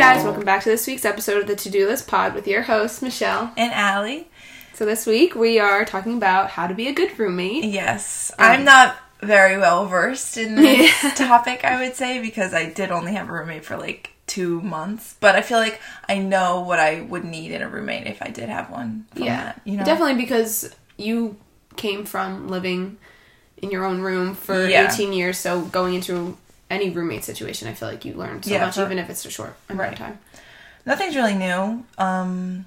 guys, welcome back to this week's episode of the To Do List Pod with your hosts, Michelle. And Allie. So, this week we are talking about how to be a good roommate. Yes. Um, I'm not very well versed in this topic, I would say, because I did only have a roommate for like two months. But I feel like I know what I would need in a roommate if I did have one. Yeah, That, you know? definitely because you came from living in your own room for Yeah. 18 years, so going into any roommate situation, I feel like you learned so Yeah, much, for- even if it's a short amount of time. Nothing's really new. Um,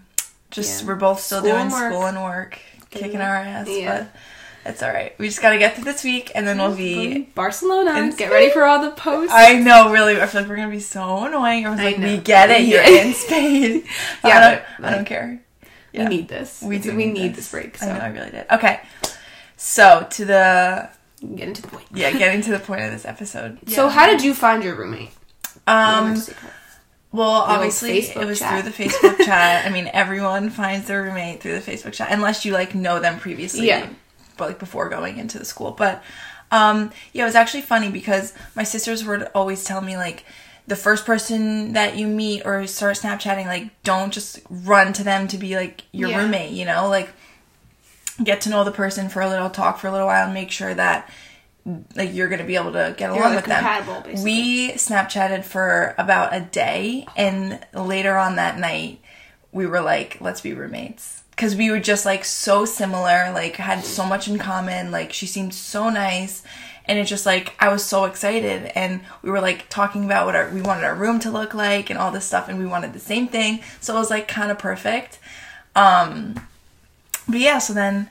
just Yeah. we're both still School doing school and work, kicking Yeah. our ass. But it's all right. We just got to get through this week, and then we'll be. Barcelona. in Get ready for all the posts. I know, really. I feel like we're gonna be so annoying. I like, know. we get it. You're in Spain. Yeah, I don't, but, I don't care. We need this. We do. We need this, break. I know, I really did. Okay, so to the get to the point. yeah, getting to the point of this episode. So, how did you find your roommate? Um, well, obviously it was chat. through the Facebook chat. I mean, everyone finds their roommate through the Facebook chat, unless you like know them previously, Yeah. but like before going into the school. But um, yeah, it was actually funny because my sisters would always tell me like. The first person that you meet or start Snapchatting, like, don't just run to them to be like your Yeah. roommate, you know? Like, get to know the person for a little, talk for a little while, and make sure that like you're gonna be able to get along You're, like, with them. basically. We Snapchatted for about a day, and later on that night, we were like, "Let's be roommates," because we were just like so similar, like had so much in common. Like she seemed so nice, and it's just like I was so excited, and we were like talking about what our we wanted our room to look like and all this stuff, and we wanted the same thing, so it was like kind of perfect. Um, but yeah, so then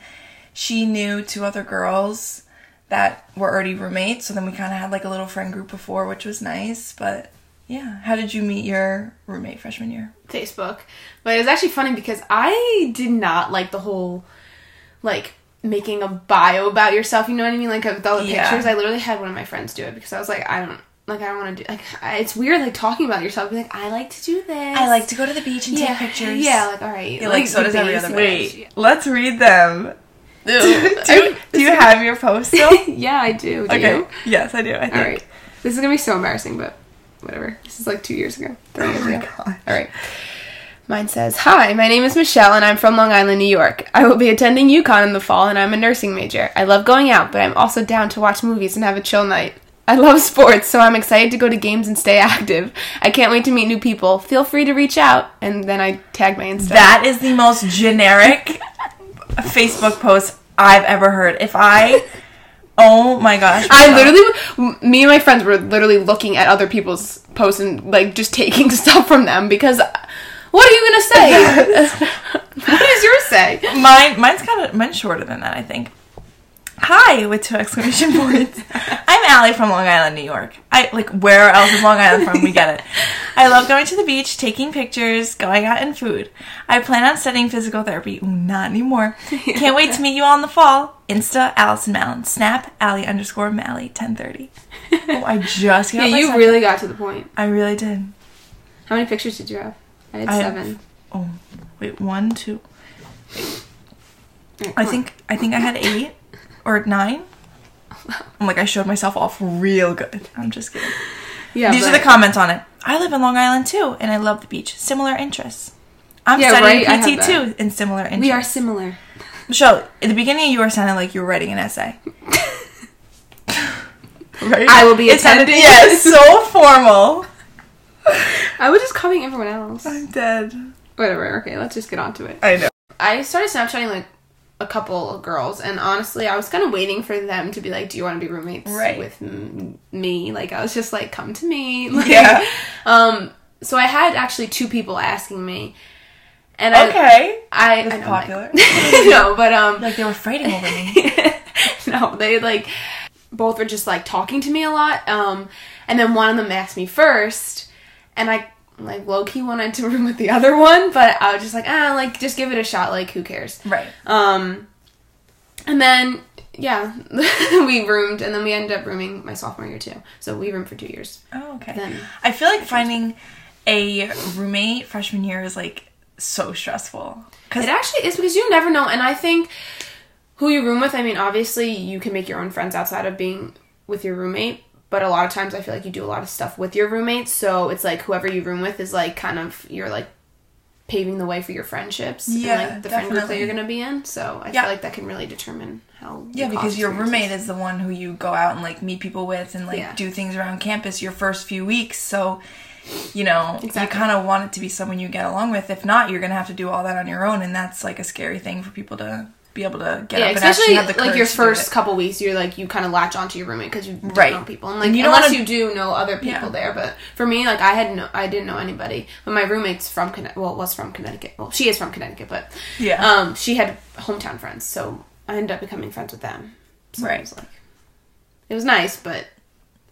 she knew two other girls that were already roommates. So then we kind of had like a little friend group before, which was nice. But yeah, how did you meet your roommate freshman year? Facebook. But it was actually funny because I did not like the whole like making a bio about yourself. You know what I mean? Like with all the Yeah. pictures. I literally had one of my friends do it because I was like, I don't like I don't want to do like I, it's weird like talking about yourself. Be like, I like to do this. I like to go to the beach and yeah, take pictures. Yeah, like all right. Yeah, like, so does every other wait. bitch. let's read them. Ew. do, you, do you have your post still? yeah, I do. Do okay. you? Yes, I do. I think. All right. This is gonna be so embarrassing, but whatever. This is like two years ago, three years Oh my ago. God. All right. Mine says, "Hi, my name is Michelle, and I'm from Long Island, New York. I will be attending UConn in the fall, and I'm a nursing major. I love going out, but I'm also down to watch movies and have a chill night. I love sports, so I'm excited to go to games and stay active. I can't wait to meet new people. Feel free to reach out." And then I tag my Instagram. That is the most generic Facebook post I've ever heard. If I, oh my gosh, I literally, me and my friends were literally looking at other people's posts and like just taking stuff from them because what are you gonna say? what does yours say? Mine, mine's kind of mine's shorter than that, I think. Hi, with two exclamation points. I'm Allie from Long Island, New York. I like where else is Long Island from? We get it. I love going to the beach, taking pictures, going out, and food. I plan on studying physical therapy. Ooh, not anymore. Can't wait to meet you all in the fall. Insta Allison Mallon. Snap Allie underscore Mally ten thirty. Oh, I just got Yeah, you really got to the point. I really did. How many pictures did you have? I had I have- seven. Oh, wait, one, two. Alright, I on. think I think I had eight or nine. I'm like I showed myself off real good. I'm just kidding. Yeah, These are the comments on it. I live in Long Island too, and I love the beach. Similar interests. I'm Yeah, studying right, PT too, in similar interests. We are similar. Michelle, at the beginning you were sounding like you were writing an essay. right? I will be It sounded- attending. Yeah, so formal. I was just copying everyone else. I'm dead. Whatever. Okay, let's just get on to it. I know. I started Snapchatting like a couple of girls, and honestly, I was kind of waiting for them to be like, "Do you want to be roommates Right. with m- me?" Like, I was just like, "Come to me." Like, Yeah. Um. So I had actually two people asking me, and I, Okay. I, That's I know, popular. Like, no, but um, Like they were fighting over me. no, they like both were just like talking to me a lot. Um, and then one of them asked me first, and I like low key wanted to room with the other one, but I was just like, ah, like just give it a shot. Like who cares? right. Um, and then yeah, we roomed, and then we ended up rooming my sophomore year too. So we roomed for two years. Oh, okay. Then- I feel like finding a roommate freshman year is like so stressful. Cause It actually is because you never know, and I think who you room with. I mean, obviously you can make your own friends outside of being with your roommate, but a lot of times I feel like you do a lot of stuff with your roommates. So it's like whoever you room with is like kind of you're like paving the way for your friendships. Yeah, and, like the friend group that you're gonna be in. So I Yeah. feel like that can really determine how. Yeah, because your roommate is the one who you go out and like meet people with and like Yeah. do things around campus your first few weeks. So, you know, you kind of want it to be someone you get along with. If not, you're gonna have to do all that on your own, and that's like a scary thing for people to be able to get Yeah, up and especially actually have the like your first couple weeks, you're like you kind of latch onto your roommate because you don't Right. know people, and like you unless wanna- you do know other people Yeah. there. But for me, like I had no, I didn't know anybody. But my roommate's from Connecticut. Well, was from Connecticut. Well, she is from Connecticut, but Yeah. um, she had hometown friends, so I ended up becoming friends with them. So Right. It was like it was nice, but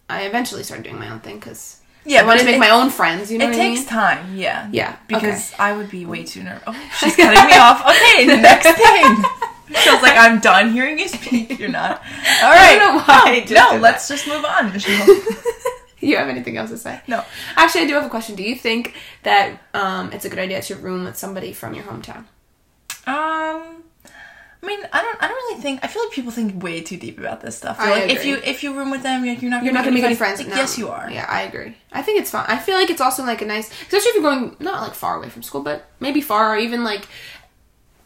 I eventually started doing my own thing because Yeah, I wanted to make it- my own friends. You know It what takes I mean? time, yeah. Yeah, Because I would be way too nervous. Oh, she's cutting me off. Okay, next thing. Feels like I'm done hearing you speak. You're not. All right. know why I just no, did let's just move on. Michelle. you have anything else to say? No. Actually, I do have a question. Do you think that um, it's a good idea to room with somebody from your hometown? Um, I mean, I don't. I don't really think. I feel like people think way too deep about this stuff. They're I like, if you if you room with them, you're, you're not You're not gonna make any friends. Like, No. Yes, you are. Yeah, I agree. I think it's fun. I feel like it's also like a nice, especially if you're going not like far away from school, but maybe far or even like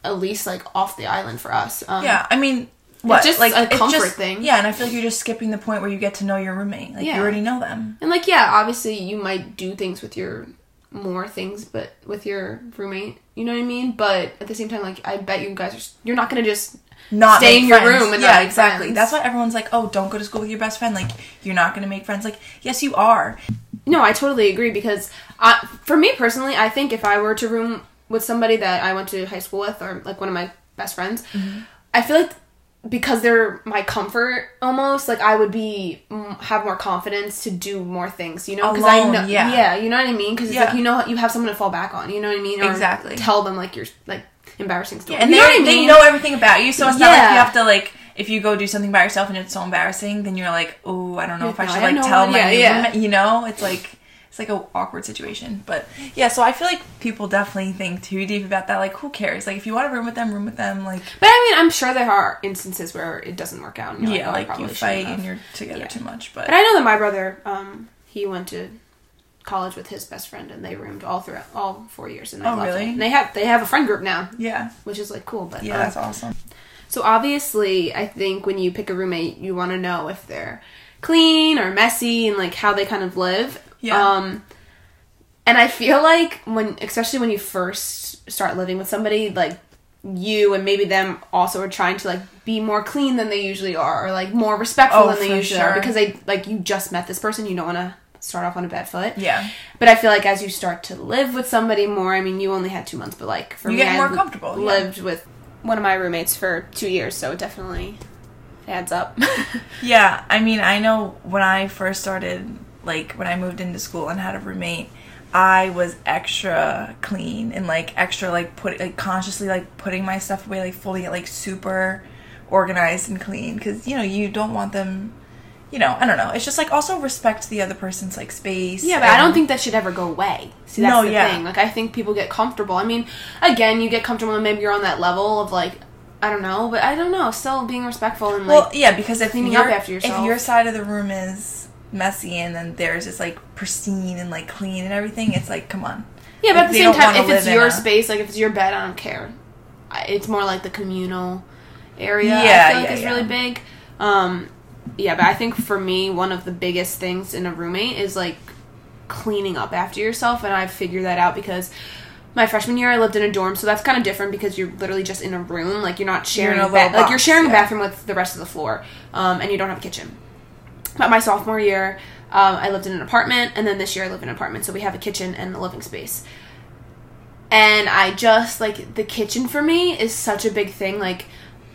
at least like off the island for us. Um, Yeah, I mean, what? just like a it's comfort just- thing. Yeah, and I feel like you're just skipping the point where you get to know your roommate. Like Yeah. you already know them. And like, yeah, obviously you might do things with your more things, but with your roommate, you know what I mean. But at the same time, like, I bet you guys are. You're not gonna just Not stay in your room and yeah, exactly. friends. That's why everyone's like, oh, don't go to school with your best friend. Like you're not gonna make friends. Like yes, you are. No, I totally agree because I, for me personally, I think if I were to room with somebody that I went to high school with or like one of my best friends, Mm-hmm. I feel like because they're my comfort almost like I would be mm, have more confidence to do more things, you know, because I know yeah. yeah, you know what I mean because Yeah. like you know you have someone to fall back on, you know what I mean, or Exactly. tell them like your like embarrassing story, And you they, know I they know everything about you, so it's not like you have to like if you go do something by yourself and it's so embarrassing, then you're like, oh, I don't know if I should I like tell my yeah. roommate. You know, it's like it's like a awkward situation. But yeah, so I feel like people definitely think too deep about that. Like, who cares? Like, if you want to room with them, room with them. Like, But I mean, I'm sure there are instances where it doesn't work out. Yeah, oh, like you fight and you're together Yeah. too much. But But I know that my brother, um, he went to college with his best friend, and they roomed all throughout all four years. And they Oh, loved really? it. And they have they have a friend group now, yeah, which is like cool. But yeah, um, that's awesome. so obviously, I think when you pick a roommate, you want to know if they're clean or messy and like how they kind of live. Yeah. Um, and I feel like when, especially when you first start living with somebody, like you and maybe them also are trying to like be more clean than they usually are, or like more respectful Oh, than they usually are, because they like you just met this person, you don't want to start off on a bad foot. Yeah, But I feel like as you start to live with somebody more, I mean, you only had two months, but like for You me, get I more li- comfortable, yeah. Lived with one of my roommates for two years, so it definitely adds up. yeah. I mean, I know when I first started, like when I moved into school and had a roommate. I was extra clean and like extra like put like consciously like putting my stuff away like fully like super organized and clean because you know you don't want them you know I don't know it's just like also respect the other person's like space yeah, but I don't think that should ever go away. See, that's No, the yeah. thing. Like, I think people get comfortable. I mean, again, you get comfortable, and maybe you're on that level of like, I don't know, but I don't know, still being respectful and like. well yeah because if cleaning up after yourself. if your side of the room is messy and then theirs is like pristine and like clean and everything it's like come on Yeah, but Like, at the same time, if it's your a- space, like if it's your bed, I don't care. It's more like the communal area. I Yeah, feel like yeah, is yeah. really big. Um, yeah, but I think for me, one of the biggest things in a roommate is like cleaning up after yourself, and I've figured that out because. My freshman year, I lived in a dorm, so that's kind of different because you're literally just in a room. Like you're not sharing in a ba- little like you're box, sharing a bathroom with the rest of the floor, um, and you don't have a kitchen. But my sophomore year, um, I lived in an apartment, and then this year I live in an apartment, so we have a kitchen and a living space. And I just like the kitchen for me is such a big thing. Like,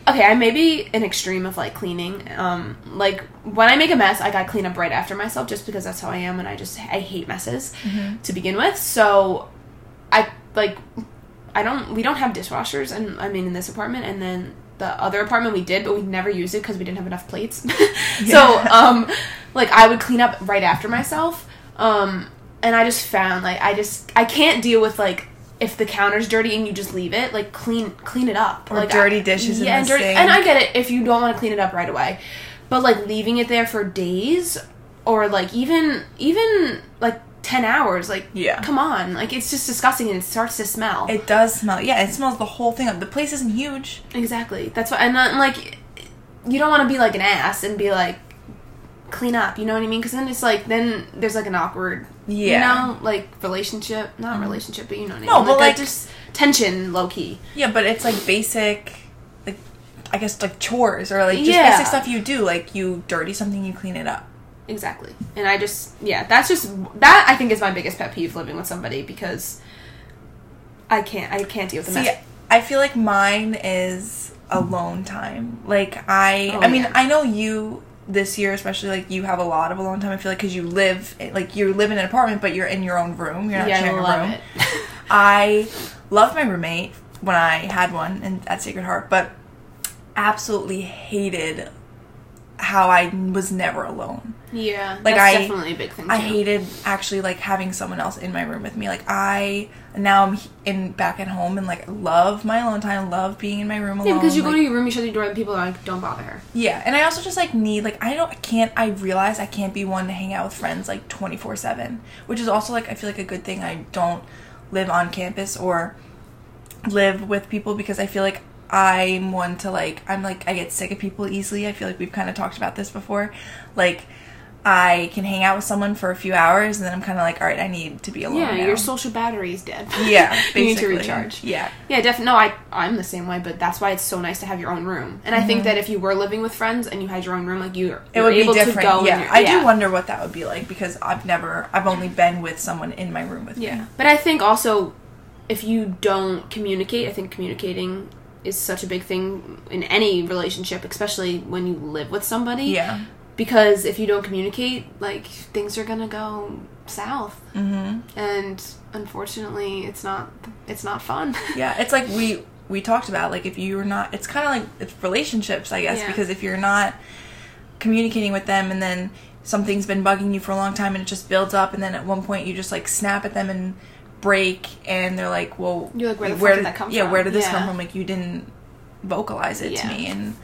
okay, I may be an extreme of like cleaning. Um, like when I make a mess, I got to clean up right after myself, just because that's how I am, and I just I hate messes to begin with. So, I like I don't we don't have dishwashers, and I mean in this apartment, and then the other apartment we did, but we never used it because we didn't have enough plates. so, um, like I would clean up right after myself. Um, and I just found like I just I can't deal with like if the counter's dirty and you just leave it, like clean clean it up. Or like dirty I- dishes in yeah, and dirty, sink. And I get it if you don't want to clean it up right away, but like leaving it there for days, or like even even like 10 hours like Yeah. come on like it's just disgusting and it starts to smell It does smell. Yeah, it smells the whole thing up. The place isn't huge. exactly that's why and uh, then like you don't want to be like an ass and be like clean up you know what i mean because then it's like then there's like an awkward Yeah. you know like relationship not mm-hmm. relationship but you know what I mean? No, mean but, like, like- just tension low key Yeah, but it's like basic, like I guess like chores or like just Yeah. basic stuff you do. Like you dirty something, you clean it up. Exactly. And I just yeah, that's just that I think is my biggest pet peeve living with somebody because I can't I can't deal with the See, mess. I feel like mine is alone time. Like I, Oh, I mean, yeah. I know you this year, especially like you have a lot of alone time. I feel like because you live, like you live in an apartment, but you're in your own room. You're not Yeah, I sharing a room. it. I loved my roommate when I had one in, at Sacred Heart, but absolutely hated how I was never alone. yeah, Like, that's I- definitely a big thing. Too. I hated actually like having someone else in my room with me. Like I now I'm in back at home and like love my alone time. Love being in my room alone. Yeah, because you like, go to your room, you shut the door, and people are like, "Don't bother her." yeah, and I also just like need like I don't I can't I realize I can't be one to hang out with friends like twenty four seven, which is also like I feel like a good thing. I don't live on campus or live with people because I feel like I'm one to like I'm like I get sick of people easily. I feel like we've kind of talked about this before. Like I can hang out with someone for a few hours and then I'm kind of like all right, I need to be alone. yeah, now. your social battery is dead. yeah, you need to recharge. Yeah. Yeah, definitely. No, I I'm the same way, but that's why it's so nice to have your own room. And I think that if you were living with friends and you had your own room, like you, Mm-hmm. It would be able different. to go. yeah, I yeah. do wonder what that would be like because I've never, I've only been with someone in my room with me. Yeah, but I think also if you don't communicate, I think communicating is such a big thing in any relationship, especially when you live with somebody. Yeah. Because if you don't communicate, like things are gonna go south, Mm-hmm. and unfortunately, it's not it's not fun. Yeah, it's like we we talked about like if you're not, it's kind of like it's relationships, I guess, Yeah. because if you're not communicating with them and then something's been bugging you for a long time and it just builds up and then at one point you just like snap at them and break and they're like, well, You're like, where the fuck did that come yeah, from? Yeah, where did this Yeah. come from? Like you didn't vocalize it Yeah. to me and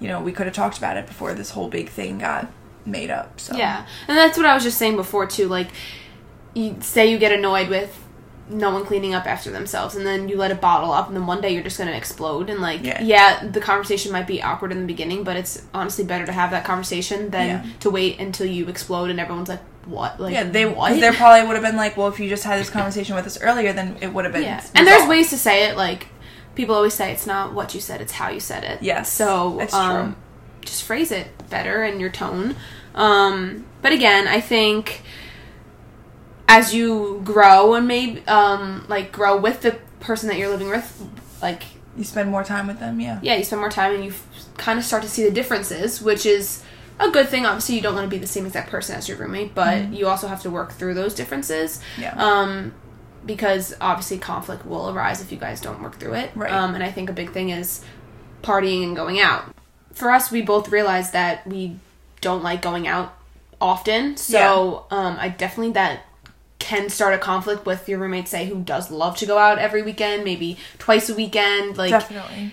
you know we could have talked about it before this whole big thing got made up. So Yeah, and that's what I was just saying before too. Like, you say you get annoyed with no one cleaning up after themselves, and then you let it bottle up, and then one day you're just gonna explode. And like, Yeah. yeah, the conversation might be awkward in the beginning, but it's honestly better to have that conversation than Yeah. to wait until you explode and everyone's like, "What?" Like, Yeah, they what? they probably would have been like, well, if you just had this conversation with us earlier, then it would have been. yeah, and there's ways to say it. Like, people always say it's not what you said; it's how you said it. Yes, So, um, just phrase it better in your tone. Um, but again, I think as you grow and maybe um, like grow with the person that you're living with, like You spend more time with them, yeah. yeah, you spend more time and you kind of start to see the differences, which is a good thing. Obviously, you don't want to be the same exact person as your roommate, but you also have to work through those differences. Mm-hmm. Yeah. Um, because obviously conflict will arise if you guys don't work through it. Right. Um, and I think a big thing is partying and going out. For us, we both realized that we don't like going out often. So um, I definitely that can start a conflict with your roommate, say, who does love to go out every weekend, maybe twice a weekend. Like, Definitely.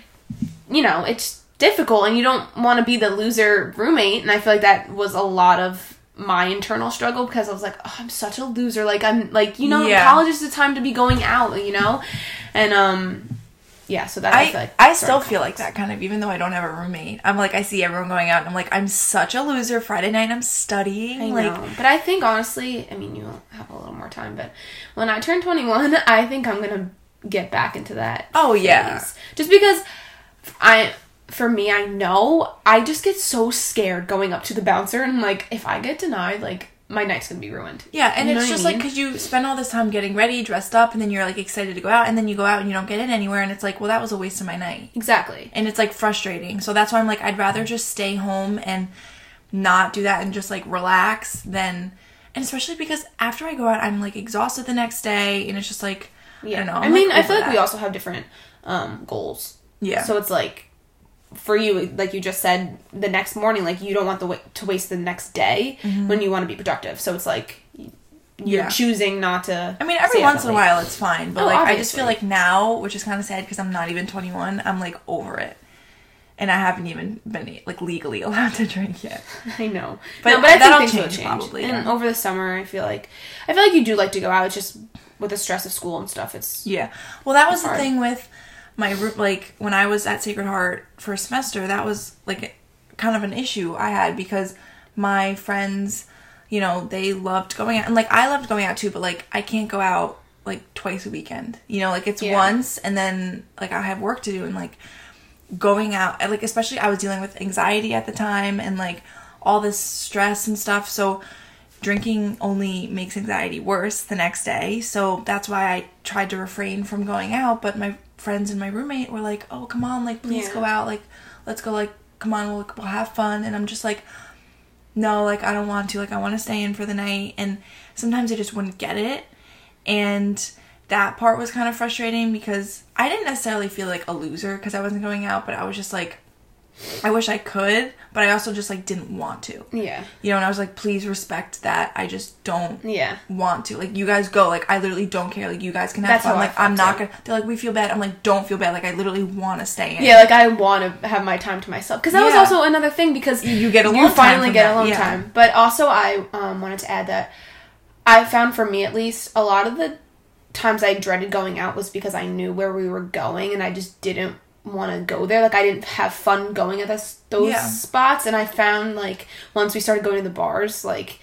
you know, it's difficult and you don't want to be the loser roommate. And I feel like that was a lot of my internal struggle because I was like, oh, I'm such a loser. Like, I'm like, you know, Yeah. college is the time to be going out, you know? And, um, yeah, so that I, feel I, like I still feel like that kind of, even though I don't have a roommate. I'm like, I see everyone going out, and I'm like, I'm such a loser. Friday night, I'm studying. I like, know. But I think honestly, I mean, you have a little more time, but when I turn 21, I think I'm going to get back into that. Oh, yeah. Just because I for me, I know I just get so scared going up to the bouncer and like if I get denied, like my night's to be ruined. yeah, and You know it's what I just like because you spend all this time getting ready, dressed up, and then you're like excited to go out, and then you go out and you don't get in anywhere, and it's like, well, that was a waste of my night. Exactly. and it's like frustrating. So that's why I'm like, I'd rather just stay home and not do that and just like relax than, and especially because after I go out, I'm like exhausted the next day, and it's just like, I don't know. I I'm, mean, like, I feel like we also have different um goals. Yeah. So it's like for you, like you just said, the next morning, like you don't want the wa- to waste the next day when you want to be productive. So it's like you're Mm-hmm. Yeah. choosing not to. I mean, every once in a while it's fine, but Oh, like I just feel like now, which is kind of sad because I'm not even 21, I'm like over it. and I haven't even been like legally allowed to drink yet. I know, But no, but I that'll think things will change change. probably, And yeah. over the summer, I feel like I feel like you do like to go out. It's just with the stress of school and stuff. It's Yeah. Well, that was the thing with my like when I was at Sacred Heart for a semester. That was like kind of an issue I had because my friends, you know, they loved going out, and like I loved going out too. But like I can't go out like twice a weekend. You know, like it's Yeah. once, and then like I have work to do, and like going out, like especially I was dealing with anxiety at the time, and like all this stress and stuff. So drinking only makes anxiety worse the next day. So that's why I tried to refrain from going out. But my friends and my roommate were like, "Oh, come on, like please Yeah. go out, like let's go, like come on, we'll, we'll have fun." And I'm just like, no, like I don't want to. Like I want to stay in for the night. And sometimes I just wouldn't get it, and that part was kind of frustrating because I didn't necessarily feel like a loser because I wasn't going out, but I was just like. I wish I could, but I also just like didn't want to yeah, you know, and I was like, please respect that. I just don't yeah. want to. Like, you guys go. Like, I literally don't care. Like, you guys can have That's fun. Like, I'm not too. gonna. They're like, we feel bad. I'm like, don't feel bad. Like, I literally want to stay in. Yeah, like I want to have my time to myself because that was also another thing because You get alone you time finally get that, long yeah. time. But also, I um, wanted to add that I found for me at least a lot of the times I dreaded going out was because I knew where we were going and I just didn't want to go there. Like I didn't have fun going at this, those Yeah. spots, and I found like once we started going to the bars, like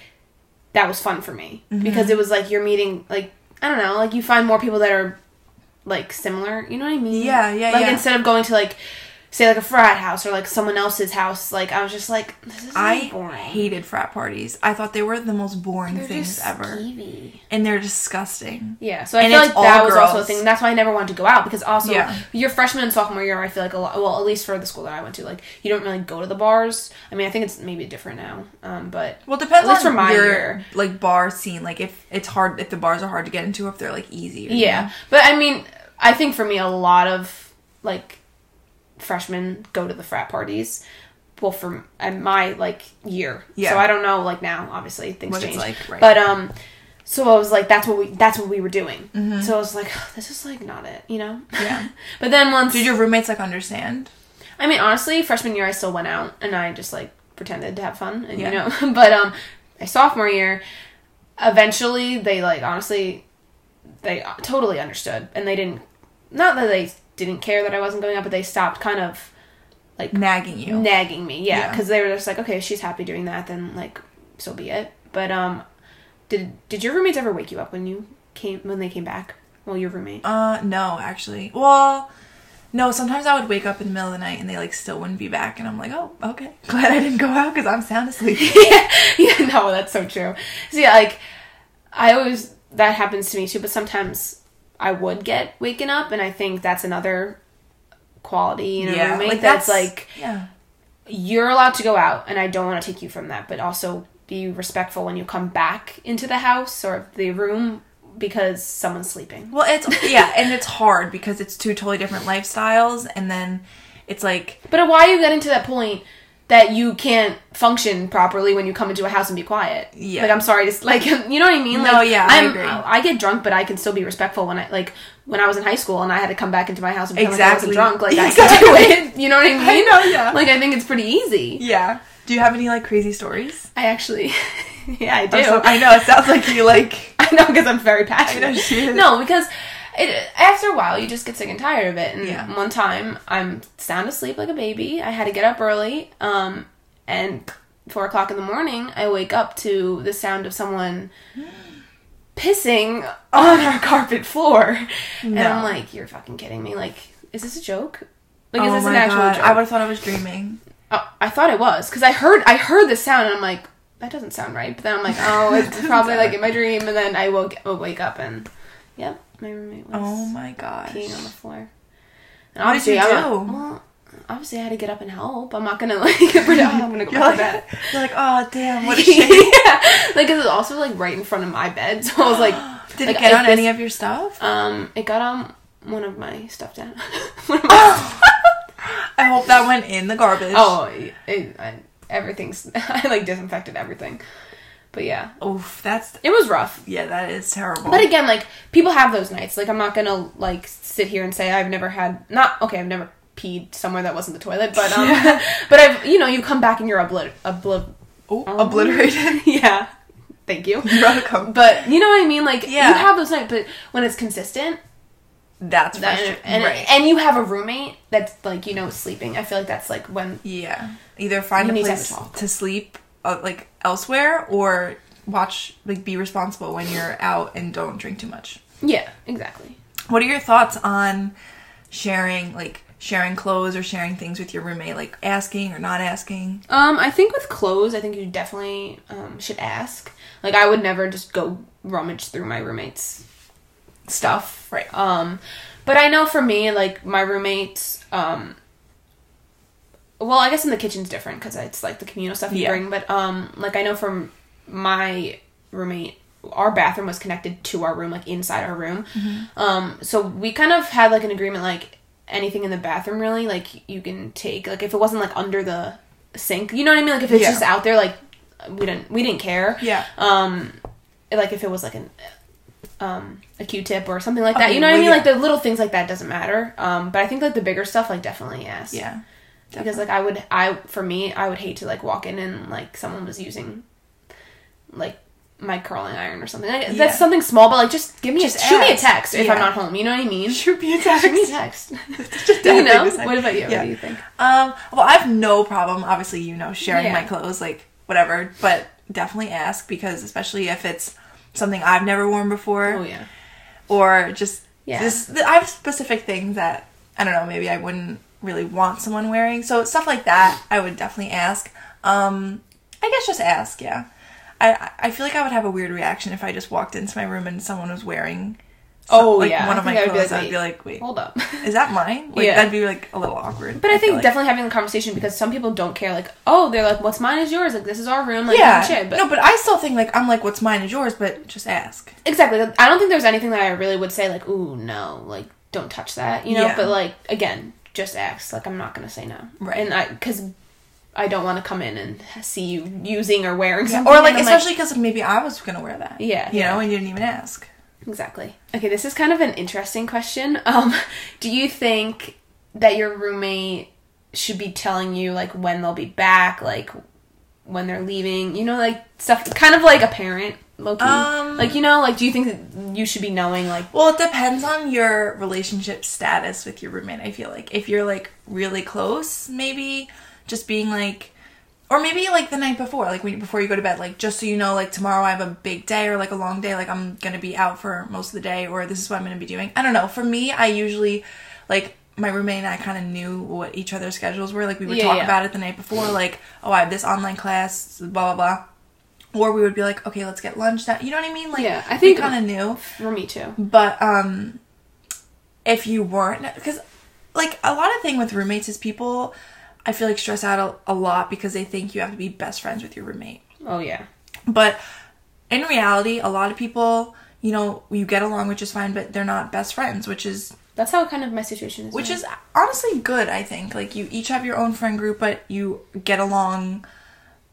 that was fun for me Mm-hmm. because it was like you're meeting like I don't know, like you find more people that are like similar. You know what I mean? Yeah, yeah, Like yeah. instead of going to like say like a frat house or like someone else's house, like I was just like this is I boring. hated frat parties. I thought they were the most boring They're things ever, skeevy. and they're disgusting. Yeah, so I And feel like that all was also a thing. That's why I never wanted to go out because also Yeah. your freshman and sophomore year, I feel like a lot. Well, at least for the school that I went to, like you don't really go to the bars. I mean, I think it's maybe different now, um, but Well, it depends At least on for my your year. like bar scene. Like, if it's hard, if the bars are hard to get into, if they're like easy. you yeah. know? But I mean, I think for me, a lot of like freshmen go to the frat parties. Well, for my like year, Yeah. So I don't know. Like now, obviously things What change. like, right. But um, so I was like, that's what we that's what we were doing. Mm-hmm. So I was like, this is like not it, you know. Yeah. but then once Did your roommates like understand? I mean, honestly, freshman year I still went out and I just like pretended to have fun, and Yeah. you know. but um, my sophomore year, eventually they like honestly, they totally understood, and they didn't. Not that they didn't care that I wasn't going out, but they stopped kind of like Nagging you. nagging me. Yeah, Yeah. because they were just like, okay, if she's happy doing that, then like, so be it. But um, did did your roommates ever wake you up when you came when they came back? Well, your roommate. Uh, no, actually. Well, no. Sometimes I would wake up in the middle of the night and they like still wouldn't be back, and I'm like, oh, okay, glad I didn't go out because I'm sound asleep. yeah, yeah, no, that's so true. So yeah, like I always that happens to me too, but sometimes I would get waken up, and I think that's another quality in a roommate that's, like yeah, you're allowed to go out, and I don't want to take you from that, but also be respectful when you come back into the house or the room because someone's sleeping. well, it's yeah, and it's hard because it's two totally different lifestyles, and then it's like But why are you getting to that point that you can't function properly when you come into a house and be quiet? Yeah. Like I'm sorry, just like you know what I mean? No, yeah, I I'm, agree. I get drunk, but I can still be respectful when I like when I was in high school and I had to come back into my house and pretend Exactly. like I wasn't drunk. Like I Exactly. can do it. You know what I mean? I know, yeah. Like I think it's pretty easy. yeah. Do you have any like crazy stories? I actually, yeah, I do. So- I know it sounds like you like. I know because I'm very passionate. I know she is. No, because it after a while you just get sick and tired of it. And Yeah. one time I'm sound asleep like a baby. I had to get up early. Um, and four o'clock in the morning, I wake up to the sound of someone pissing on our carpet floor, and I'm like, "You're fucking kidding me! Like, is this a joke? Like, oh is this an actual god! joke?" I would have thought I was dreaming. Oh, I thought it was because I heard I heard the sound and I'm like that doesn't sound right. But then I'm like oh it's probably like in my dream and then I woke woke wake up and yep my roommate was Oh my gosh! peeing on the floor. And What did you do? not- well, obviously I had to get up and help. I'm not gonna like pretend I'm gonna go like, to bed. you're like, oh damn, what a shame. yeah, like it was also like right in front of my bed, so I was like, Did like, it get on this- any of your stuff? Um, it got on one of my stuff down. one of my I hope that went in the garbage. Oh, it, I, everything's. I like disinfected everything, but yeah, Oof, that's it was rough. yeah, that is terrible. But again, like people have those nights. Like I'm not gonna like sit here and say I've never had not okay. I've never peed somewhere that wasn't the toilet. But um, but I've you know you come back and you're oblit obli- Oh, Um, obliterated. yeah. Thank you. You're welcome. But you know what I mean? Like Yeah. you have those nights, but when it's consistent, That's frustrating. and right. and you have a roommate that's like you know sleeping. I feel like that's like when yeah. Either find You a need to have place a talk. to sleep, uh, like elsewhere, or watch like be responsible when you're out and don't drink too much. yeah exactly. What are your thoughts on sharing, like sharing clothes or sharing things with your roommate, like asking or not asking? Um, I think with clothes, I think you definitely um, should ask. Like, I would never just go rummage through my roommate's stuff. Right. Um, but I know for me, like my roommates, um, well, I guess in the kitchen's different because it's like the communal stuff you Yeah. bring. But um, like I know from my roommate, our bathroom was connected to our room, like inside our room. Mm-hmm. Um, so we kind of had like an agreement, like anything in the bathroom, really, like you can take. Like if it wasn't like under the sink, you know what I mean? Like if it's Yeah. just out there, like we didn't we didn't care. Yeah. Um, like if it was like an um a Q-tip or something like that, Okay, you know what I mean? yeah. Like the little things like that doesn't matter. Um, but I think like the bigger stuff, like definitely yes. Yeah. Because like I would, I for me, I would hate to like walk in and like someone was using like my curling iron or something. Like, Yeah. That's something small, but like just give me Just a shoot me a text if Yeah. I'm not home. You know what I mean? Shoot me a text. Shoot me a text. text. Just you know? What about you? Yeah. What do you think? Um, well, I have no problem, obviously, you know, sharing my clothes, like, whatever, but definitely ask because, especially if it's something I've never worn before, Oh yeah. or just, Yeah. this, I have specific things that, I don't know, maybe I wouldn't really want someone wearing. So, stuff like that, I would definitely ask. Um, I guess just ask, yeah. I, I feel like I would have a weird reaction if I just walked into my room and someone was wearing Oh like, yeah. one I of my I clothes. be I'd be like, wait, hold up. is that mine? Like, Yeah. that'd be like a little awkward. But I, think like. definitely having the conversation because some people don't care. Like, oh, they're like, "What's mine is yours." Like, this is our room. Like, yeah, shit. But no, but I still think like I'm like, what's mine is yours, but just ask. exactly. I don't think there's anything that I really would say like, "Ooh, no," like, don't touch that. You know. Yeah. But like, again, just ask. Like, I'm not gonna say no. Right. And I because I don't want to come in and see you using or wearing Yeah, something. or like especially because maybe I was gonna wear that. Yeah, you yeah. know, and you didn't even ask. Exactly. Okay, this is kind of an interesting question. Um, do you think that your roommate should be telling you like when they'll be back, like when they're leaving? You know, like stuff, kind of like a parent, Loki. Um, like you know, like do you think that you should be knowing like? Well, it depends on your relationship status with your roommate. I feel like if you're like really close, maybe just being like, or maybe like the night before, like when before you go to bed, like just so you know, like tomorrow I have a big day or like a long day, like I'm gonna be out for most of the day, or this is what I'm gonna be doing. I don't know. For me, I usually like my roommate and I kind of knew what each other's schedules were. Like we would Yeah, talk yeah. about it the night before, like oh I have this online class, blah blah blah. Or we would be like, okay, let's get lunch. That you know what I mean? Like, Yeah, I think- kind of knew. For me too. But um if you weren't because like a lot of thing with roommates is people I feel like stress out a, a lot because they think you have to be best friends with your roommate. Oh yeah. But in reality, a lot of people, you know, you get along which is fine, but they're not best friends, which is That's how kind of my situation is. which is honestly good, I think. Like you each have your own friend group, but you get along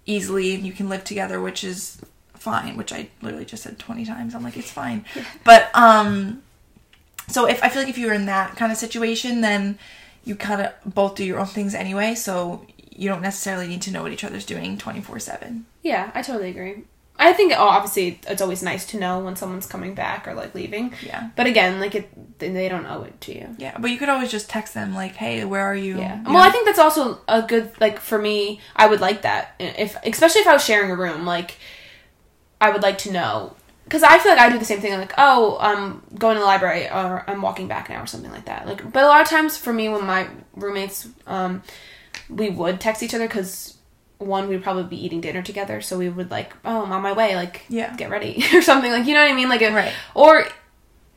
easily and you can live together, which is fine, which I literally just said 20 times. I'm like it's fine. But um so if I feel like if you're in that kind of situation, then you kind of both do your own things anyway, so you don't necessarily need to know what each other's doing 24/7. Yeah, I totally agree. I think oh, obviously it's always nice to know when someone's coming back or like leaving. Yeah. But again, like it, they don't owe it to you. Yeah, but you could always just text them like, "Hey, where are you?" Yeah. You Well, know? I think that's also a good like for me. I would like that if, especially if I was sharing a room. Like, I would like to know because I feel like I do the same thing. Like, oh, I'm going to the library or I'm walking back now or something like that. Like, but a lot of times for me, when my roommates, um, we would text each other because one, we'd probably be eating dinner together, so we would like, oh, I'm on my way. Like, Yeah. get ready or something. Like, you know what I mean? Like, if, Right. or.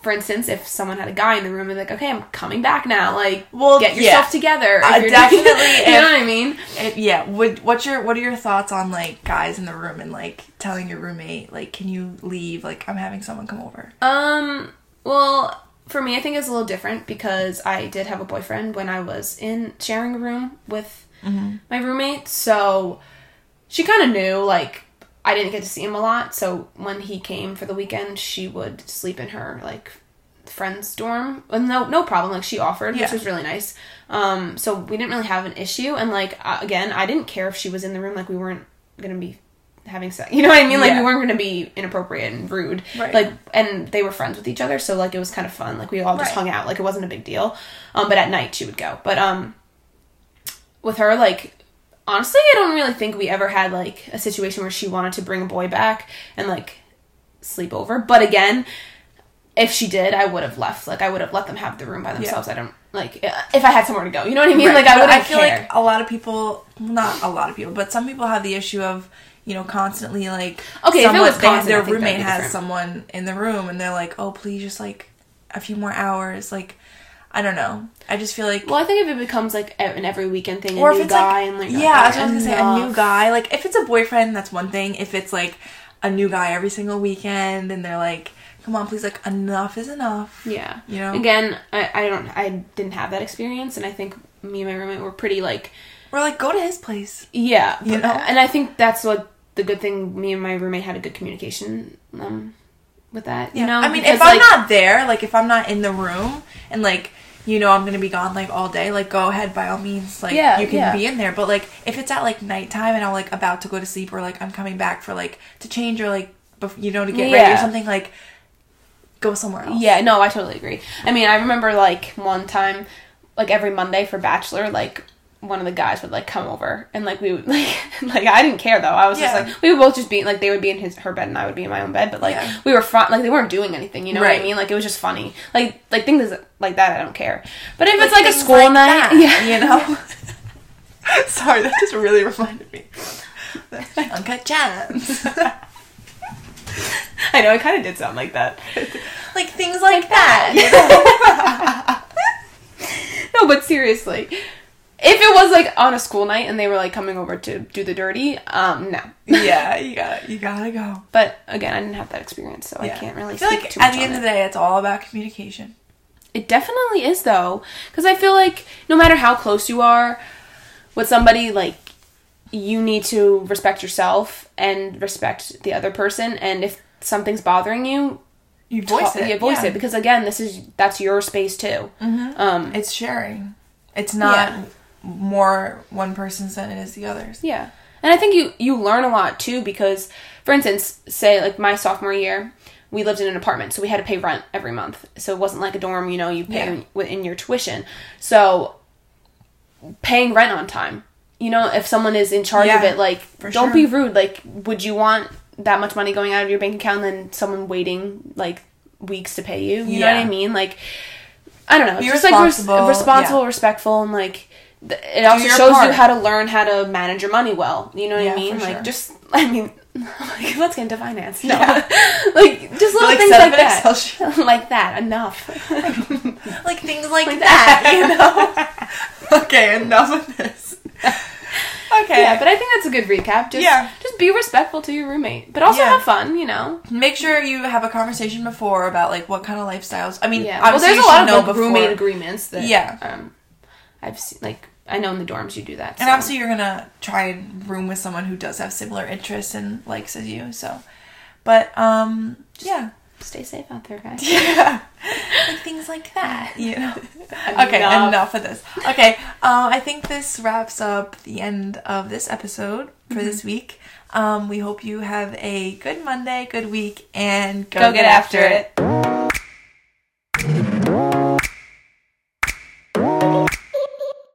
For instance, if someone had a guy in the room, be like, "Okay, I'm coming back now. Like, Well, get yeah. yourself together." if Uh, you're definitely you know what I mean? It- yeah. Would what's your what are your thoughts on like guys in the room and like telling your roommate like can you leave like I'm having someone come over. Um. Well, for me, I think it's a little different because I did have a boyfriend when I was in sharing a room with my roommate. So she kind of knew like I didn't get to see him a lot. So when he came for the weekend, she would sleep in her like friend's dorm. And no, no problem. Like she offered, Yeah. which was really nice. Um, so we didn't really have an issue. And like uh, again, I didn't care if she was in the room. Like we weren't gonna be having sex. You know what I mean? Like Yeah. we weren't gonna be inappropriate and rude. Right. Like and they were friends with each other, so like it was kind of fun. Like we all just Right. hung out. Like it wasn't a big deal. Um, but at night she would go. But um, with her like. Honestly, I don't really think we ever had like a situation where she wanted to bring a boy back and like sleep over. But again, if she did, I would have left. Like I would have let them have the room by themselves. I don't like if I had somewhere to go. You know what I mean? Right, Like I would. I feel care. like a lot of people, not a lot of people, but some people have the issue of you know constantly like Okay, if it someone- was constant, their roommate has different. someone in the room and they're like, oh please just like a few more hours, like I don't know. I just feel like. Well, I think if it becomes like an every weekend thing, or a if new it's guy like, and like yeah, that's what I was gonna say. A new guy, like if it's a boyfriend, that's one thing. If it's like a new guy every single weekend, and they're like, "Come on, please, like enough is enough." Yeah. You know? Again, I, I don't. I didn't have that experience, and I think me and my roommate were pretty like We're like go to his place. yeah. You but- know? And I think that's what the good thing. Me and my roommate had a good communication. Um, with that, you know. I mean, Because, if I'm not there, like if I'm not in the room, and like you know I'm gonna be gone like all day, like go ahead by all means, like Yeah, you can yeah. be in there. But like if it's at like nighttime and I'm like about to go to sleep, or like I'm coming back for like to change or like bef- you know to get ready or something, like go somewhere else. Yeah, no, I totally agree. I mean, I remember like one time, like every Monday for Bachelor, like one of the guys would like come over and like we would like like I didn't care though. I was Yeah. just like we would both just be like they would be in his her bed and I would be in my own bed, but like Yeah. we were fun like they weren't doing anything, you know what I mean? Like it was just funny. Like like things like that I don't care. But if Like, it's like a school like night, that, yeah, you know. Sorry, that just really reminded me. Uncut gems. I know I kind of did sound like that. like things like that. no, but seriously. If it was like on a school night and they were like coming over to do the dirty, um, no. yeah, you gotta you gotta go. But again, I didn't have that experience, so Yeah. I can't really I feel speak like at the end it. of the day, it's all about communication. It definitely is though, because I feel like no matter how close you are with somebody, like you need to respect yourself and respect the other person. And if something's bothering you, You voice ta- it. yeah, voice yeah. it because again, this is that's your space too. Um, it's sharing. It's not Yeah. More one person's than it is the others. Yeah. And I think you you learn a lot too because for instance, say like my sophomore year, we lived in an apartment, so we had to pay rent every month. So it wasn't like a dorm, you know, you pay Yeah. in, in your tuition. So paying rent on time. You know, if someone is in charge of it, like for don't sure. be rude. Like would you want that much money going out of your bank account and then someone waiting like weeks to pay you? You know what I mean? Like I don't know. Be just like res- responsible, responsible, yeah. respectful, and like it also shows you how to learn how to manage your money well. You know what Yeah, I mean? Like sure. just, I mean, like, let's get into finance. No, Yeah. like just little Like, things like up an Excel that, like that. Enough. Like things like, that, you know? okay, enough of this. Okay. yeah, but I think that's a good recap. Just, Yeah. just be respectful to your roommate, but also Yeah. have fun. You know. Make sure you have a conversation before about like what kind of lifestyles. I mean, Yeah. Well, there's a lot of like, roommate agreements that. Yeah. Um, I've seen like I know in the dorms you do that. And so. obviously, you're gonna try and room with someone who does have similar interests and likes as you. So, but um, yeah, stay safe out there, guys. yeah, like things like that. You know. okay, Enough. enough of this. Okay, um, I think this wraps up the end of this episode for Mm-hmm. this week. Um, we hope you have a good Monday, good week, and Go get after it.